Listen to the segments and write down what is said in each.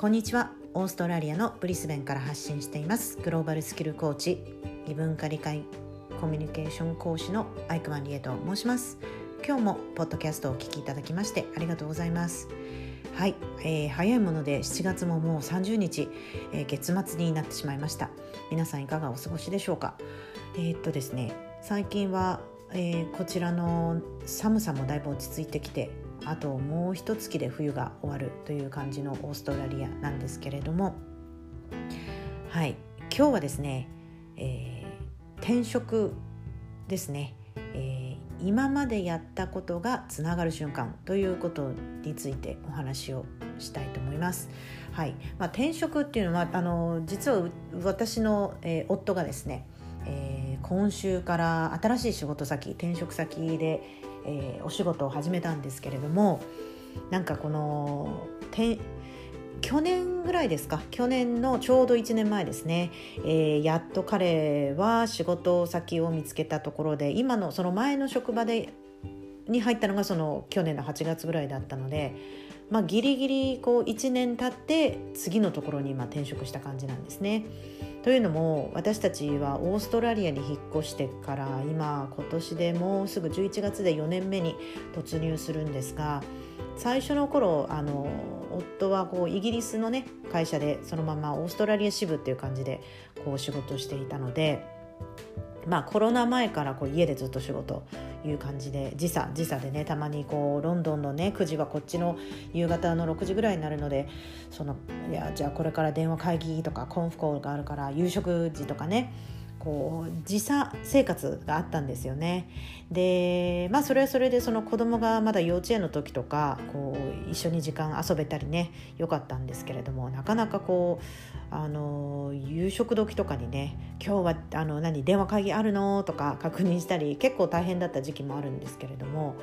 こんにちは。オーストラリアのブリスベンから発信しています。グローバルスキルコーチ異文化理解コミュニケーション講師のアイクマンリエと申します。今日もポッドキャストをお聞きいただきましてありがとうございます。はい、えー、早いもので7月ももう30日、えー、月末になってしまいました。皆さんいかがお過ごしでしょうか？えー、っとですね最近は、えー、こちらの寒さもだいぶ落ち着いてきてあともう一月で冬が終わるという感じのオーストラリアなんですけれども。はい。今日はですね、えー、転職ですね、えー、今までやったことがつながる瞬間ということについてお話をしたいと思います。はい。まあ、転職っていうのはあの実は私の、えー、夫がですね、えー、今週から新しい仕事先転職先で、えー、お仕事を始めたんですけれどもなんかこの去年ぐらいですか？去年のちょうど1年前ですね、えー、やっと彼は仕事先を見つけたところで今のその前の職場でに入ったのがその去年の8月ぐらいだったので、まあ、ギリギリこう1年経って次のところに今転職した感じなんですね。というのも私たちはオーストラリアに引っ越してから今今年でもうすぐ11月で4年目に突入するんですが最初の頃あの夫はこうイギリスのね会社でそのままオーストラリア支部っていう感じでこう仕事していたのでまあコロナ前からこう家でずっと仕事いう感じで時差時差でねたまにこうロンドンのね9時はこっちの夕方の6時ぐらいになるのでそのいやじゃあこれから電話会議とかコンフコールがあるから夕食時とかねこう時差生活があったんですよね。でまあそれはそれでその子供がまだ幼稚園の時とかこう一緒に時間遊べたりねよかったんですけれどもなかなかこうあの夕食時とかにね「今日はあの何電話会議あるの?」とか確認したり結構大変だった時期もあるんですけれども。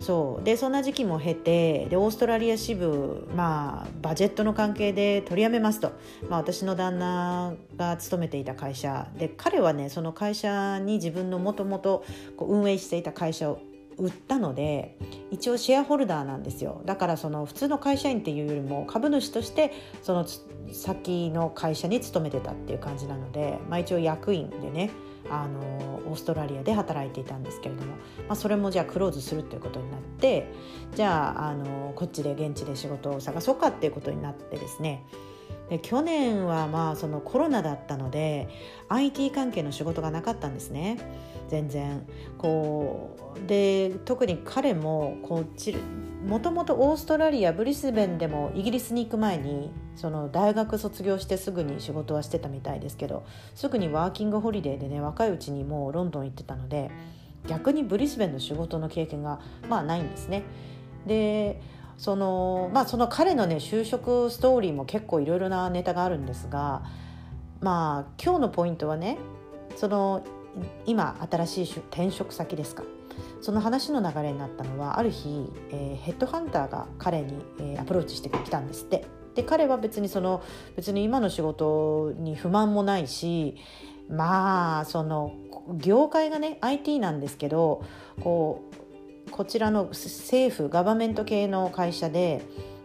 そう。でそんな時期も経てでオーストラリア支部、まあ、バジェットの関係で取りやめますと、まあ、私の旦那が勤めていた会社。で彼はねその会社に自分のもともと運営していた会社を売ったので一応シェアホルダーなんですよ。だからその普通の会社員っていうよりも株主としてその先の会社に勤めてたっていう感じなので、まあ、一応役員でねあのオーストラリアで働いていたんですけれども、まあ、それもじゃあクローズするということになってじゃああのこっちで現地で仕事を探そうかっていうことになってですねで去年はまあそのコロナだったので IT 関係の仕事がなかったんですね全然こうで特に彼もこっちもともとオーストラリアブリスベンでもイギリスに行く前にその大学卒業してすぐに仕事はしてたみたいですけどすぐにワーキングホリデーでね若いうちにもうロンドン行ってたので逆にブリスベンの仕事の経験がまあないんですね。でそのまあその彼のね就職ストーリーも結構いろいろなネタがあるんですがまあ今日のポイントはねその今新しい転職先ですかその話の流れになったのはある日、えー、ヘッドハンターが彼に、えー、アプローチしてきたんですって。で彼は別にその別に今の仕事に不満もないしまあその業界がね IT なんですけどこうこちらの政府ガバメント系の会社で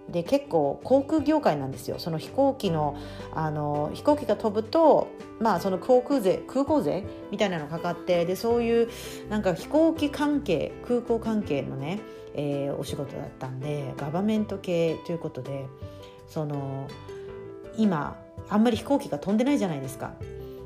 で結構航空業界なんですよその飛行機のあの飛行機が飛ぶとまあその航空税空港税みたいなのかかってでそういうなんか飛行機関係空港関係のね、えー、お仕事だったんでガバメント系ということでその今あんまり飛行機が飛んでないじゃないですか。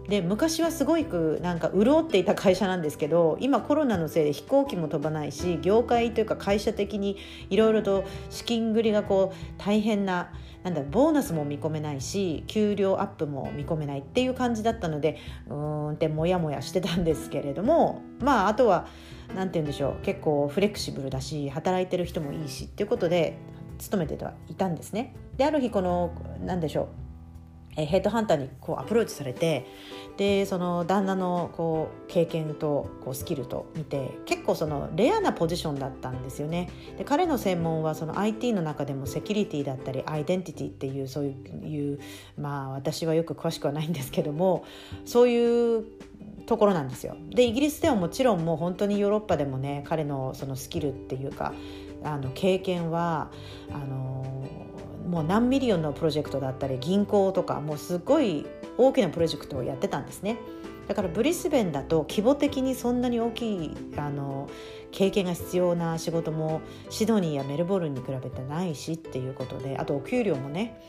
で昔はすごくなんか潤っていた会社なんですけど今コロナのせいで飛行機も飛ばないし業界というか会社的にいろいろと資金繰りがこう大変ななんだボーナスも見込めないし給料アップも見込めないっていう感じだったのでうーんってモヤモヤしてたんですけれどもまああとは何て言うんでしょう結構フレキシブルだし働いてる人もいいしっていうことで勤めてはいたんですね。である日この何でしょうえヘッドハンターにこうアプローチされてでその旦那のこう経験とこうスキルと見て結構そのレアなポジションだったんですよね。で彼の専門はその IT の中でもセキュリティだったりアイデンティティっていうそういうまあ私はよく詳しくはないんですけどもそういうところなんですよ。でイギリスではもちろんもう本当にヨーロッパでもね彼のそのスキルっていうかあの経験はあのもう何ミリオンのプロジェクトだったり銀行とかもうすごい大きなプロジェクトをやってたんですね。だからブリスベンだと規模的にそんなに大きいあの経験が必要な仕事もシドニーやメルボルンに比べてないしっていうことであとお給料もね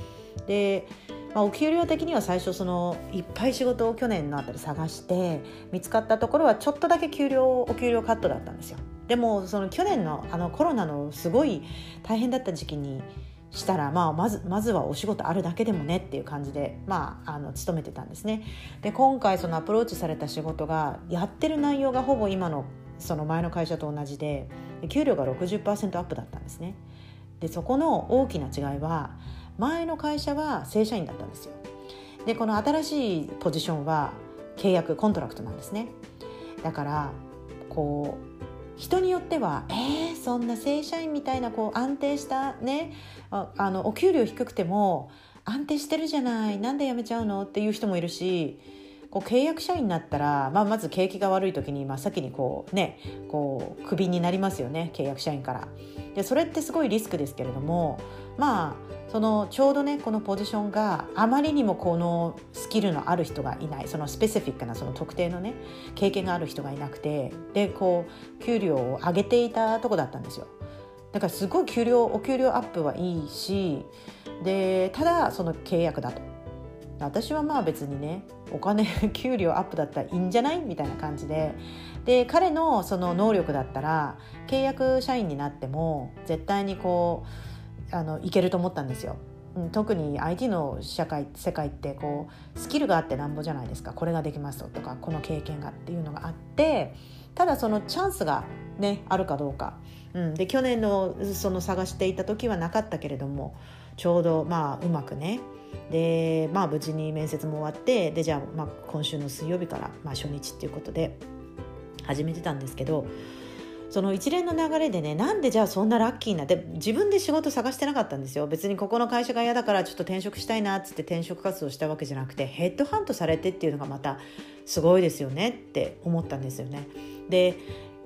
で、まあ、お給料的には最初そのいっぱい仕事を去年のあたり探して見つかったところはちょっとだけ給料お給料カットだったんですよ。でもその去年のあのコロナのすごい大変だった時期にしたら、まあ、まずまずはお仕事あるだけでもねっていう感じで、まあ、あの勤めてたんですね。で今回そのアプローチされた仕事がやってる内容がほぼ今のその前の会社と同じで給料が60%アップだったんですね。でそこの大きな違いは前の会社は正社員だったんですよ。でこの新しいポジションは契約 contract なんですね。だからこう人によってはえー、そんな正社員みたいなこう安定したねああのお給料低くても安定してるじゃないなんで辞めちゃうの？っていう人もいるしこう契約社員になったら、まあ、まず景気が悪い時に真っ先にこうねこうクビになりますよね契約社員から。でそれってすごいリスクですけれどもまあそのちょうどねこのポジションがあまりにもこのスキルのある人がいない。そのスペシフィックなその特定のね経験がある人がいなくてでこう給料を上げていたとこだったんですよ。だからすごい給料お給料アップはいいしでただその契約だと。私はまあ別にねお金 給料アップだったらいいんじゃない？みたいな感じで。で彼のその能力だったら契約社員になっても絶対にこうあのいけると思ったんですよ。特に IT の社会世界ってこうスキルがあってなんぼじゃないですか。これができますとかこの経験がっていうのがあってただそのチャンスが、ね、あるかどうか、うん、で去年のその探していた時はなかったけれどもちょうどまあうまくね。でまあ無事に面接も終わってでじゃあまあ今週の水曜日からまあ初日っていうことで始めてたんですけどその一連の流れでねなんでじゃあそんなラッキーなで自分で仕事探してなかったんですよ。別にここの会社が嫌だからちょっと転職したいなっつって転職活動したわけじゃなくてヘッドハントされてっていうのがまたすごいですよねって思ったんですよね。で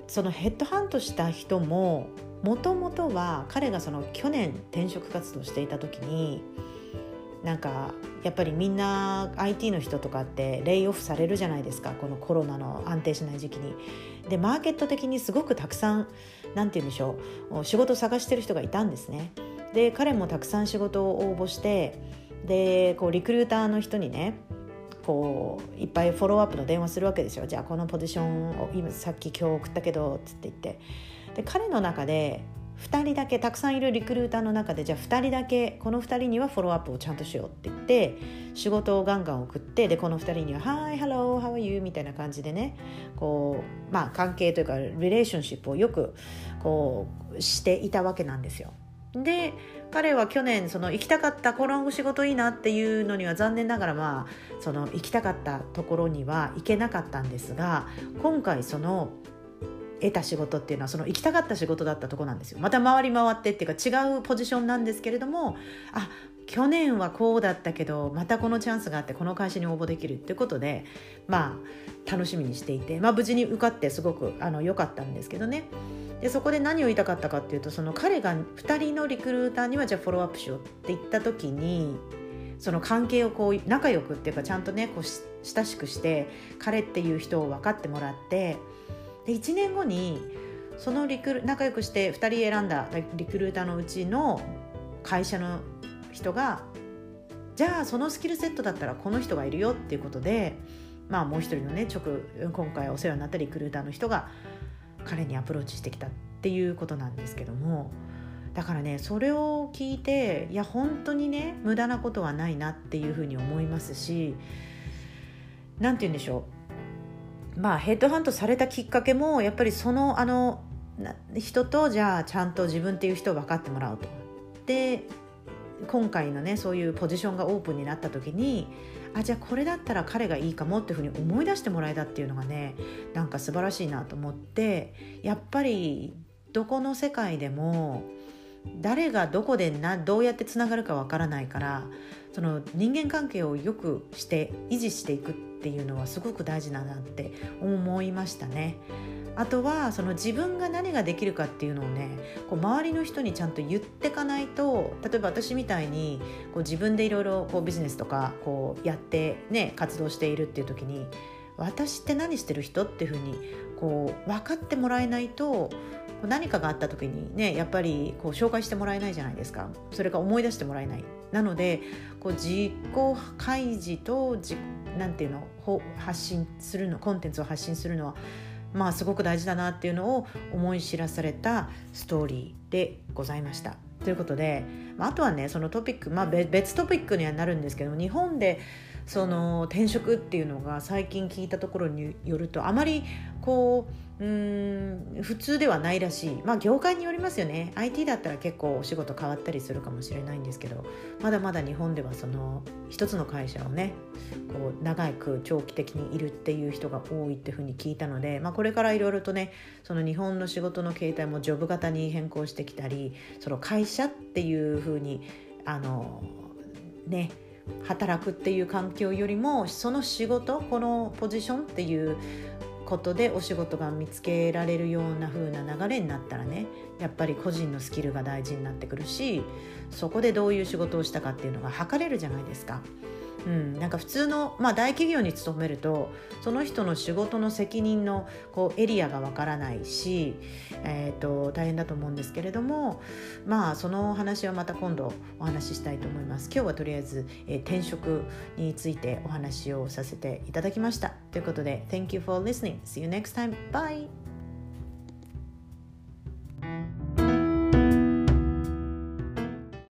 そのヘッドハントした人ももともとは彼がその去年転職活動していた時になんかやっぱりみんな IT の人とかってレイオフされるじゃないですかこのコロナの安定しない時期に。でマーケット的にすごくたくさん何て言うんでしょう仕事探してる人がいたんですね。で彼もたくさん仕事を応募してでこうリクルーターの人にねこういっぱいフォローアップの電話するわけですよじゃあこのポジションを今さっき今日送ったけどつって言ってで彼の中で2人だけたくさんいるリクルーターの中でじゃあ2人だけこの2人にはフォローアップをちゃんとしようって言って仕事をガンガン送ってでこの2人には「Hi, hello, how are you?」みたいな感じでねこうまあ関係というかリレーションシップをよくこうしていたわけなんですよ。で彼は去年その行きたかったこの仕事いいなっていうのには残念ながらまあその行きたかったところには行けなかったんですが今回その得た仕事っていうのはその行きたかった仕事だったとこなんですよ。また回り回ってっていうか違うポジションなんですけれどもあ去年はこうだったけどまたこのチャンスがあってこの会社に応募できるってことでまあ楽しみにしていて、まあ、無事に受かってすごくあの良かったんですけどね。でそこで何を言いたかったかっていうとその彼が2人のリクルーターにはじゃあフォローアップしようって言った時にその関係をこう仲良くっていうかちゃんとねこう親しくして彼っていう人を分かってもらってで1年後にそのリクル仲良くして2人選んだリクルーターのうちの会社の人がじゃあそのスキルセットだったらこの人がいるよっていうことでまあもう一人のね直今回お世話になったリクルーターの人が彼にアプローチしてきたっていうことなんですけどもだからねそれを聞いていや本当にね無駄なことはないなっていうふうに思いますし何て言うんでしょうまあヘッドハントされたきっかけもやっぱりそのあの人とじゃあちゃんと自分っていう人を分かってもらうと。で今回のねそういうポジションがオープンになった時にあじゃあこれだったら彼がいいかもっていうふうに思い出してもらえたっていうのがねなんか素晴らしいなと思ってやっぱりどこの世界でも誰がどこでなどうやってつながるかわからないからその人間関係をよくして維持していくってっていうのはすごく大事だなって思いましたね。あとはその自分が何ができるかっていうのをねこう周りの人にちゃんと言ってかないと例えば私みたいにこう自分でいろいろビジネスとかこうやってね活動しているっていう時に私って何してる人っていうふうにこう分かってもらえないと何かがあった時にねやっぱりこう紹介してもらえないじゃないですかそれが思い出してもらえないなのでこう自己開示と自なんていうの発信するのコンテンツを発信するのはまあすごく大事だなっていうのを思い知らされたストーリーでございました。ということでまあとはねそのトピック、まあ、別トピックにはなるんですけど日本でその転職っていうのが最近聞いたところによるとあまりこううーん普通ではないらしい。まあ業界によりますよね。IT だったら結構お仕事変わったりするかもしれないんですけどまだまだ日本ではその一つの会社をねこう長く長期的にいるっていう人が多いっていうふうに聞いたので、まあ、これからいろいろとねその日本の仕事の形態もジョブ型に変更してきたりその会社っていうふうにあのね働くっていう環境よりもその仕事このポジションっていうことでお仕事が見つけられるような風な流れになったらねやっぱり個人のスキルが大事になってくるしそこでどういう仕事をしたかっていうのが測れるじゃないですか。うん、なんか普通の、まあ、大企業に勤めるとその人の仕事の責任のこうエリアがわからないし、えーと、大変だと思うんですけれどもまあその話はまた今度お話ししたいと思います。今日はとりあえず、えー、転職についてお話をさせていただきました。ということで Thank you for listening. See you next time. Bye.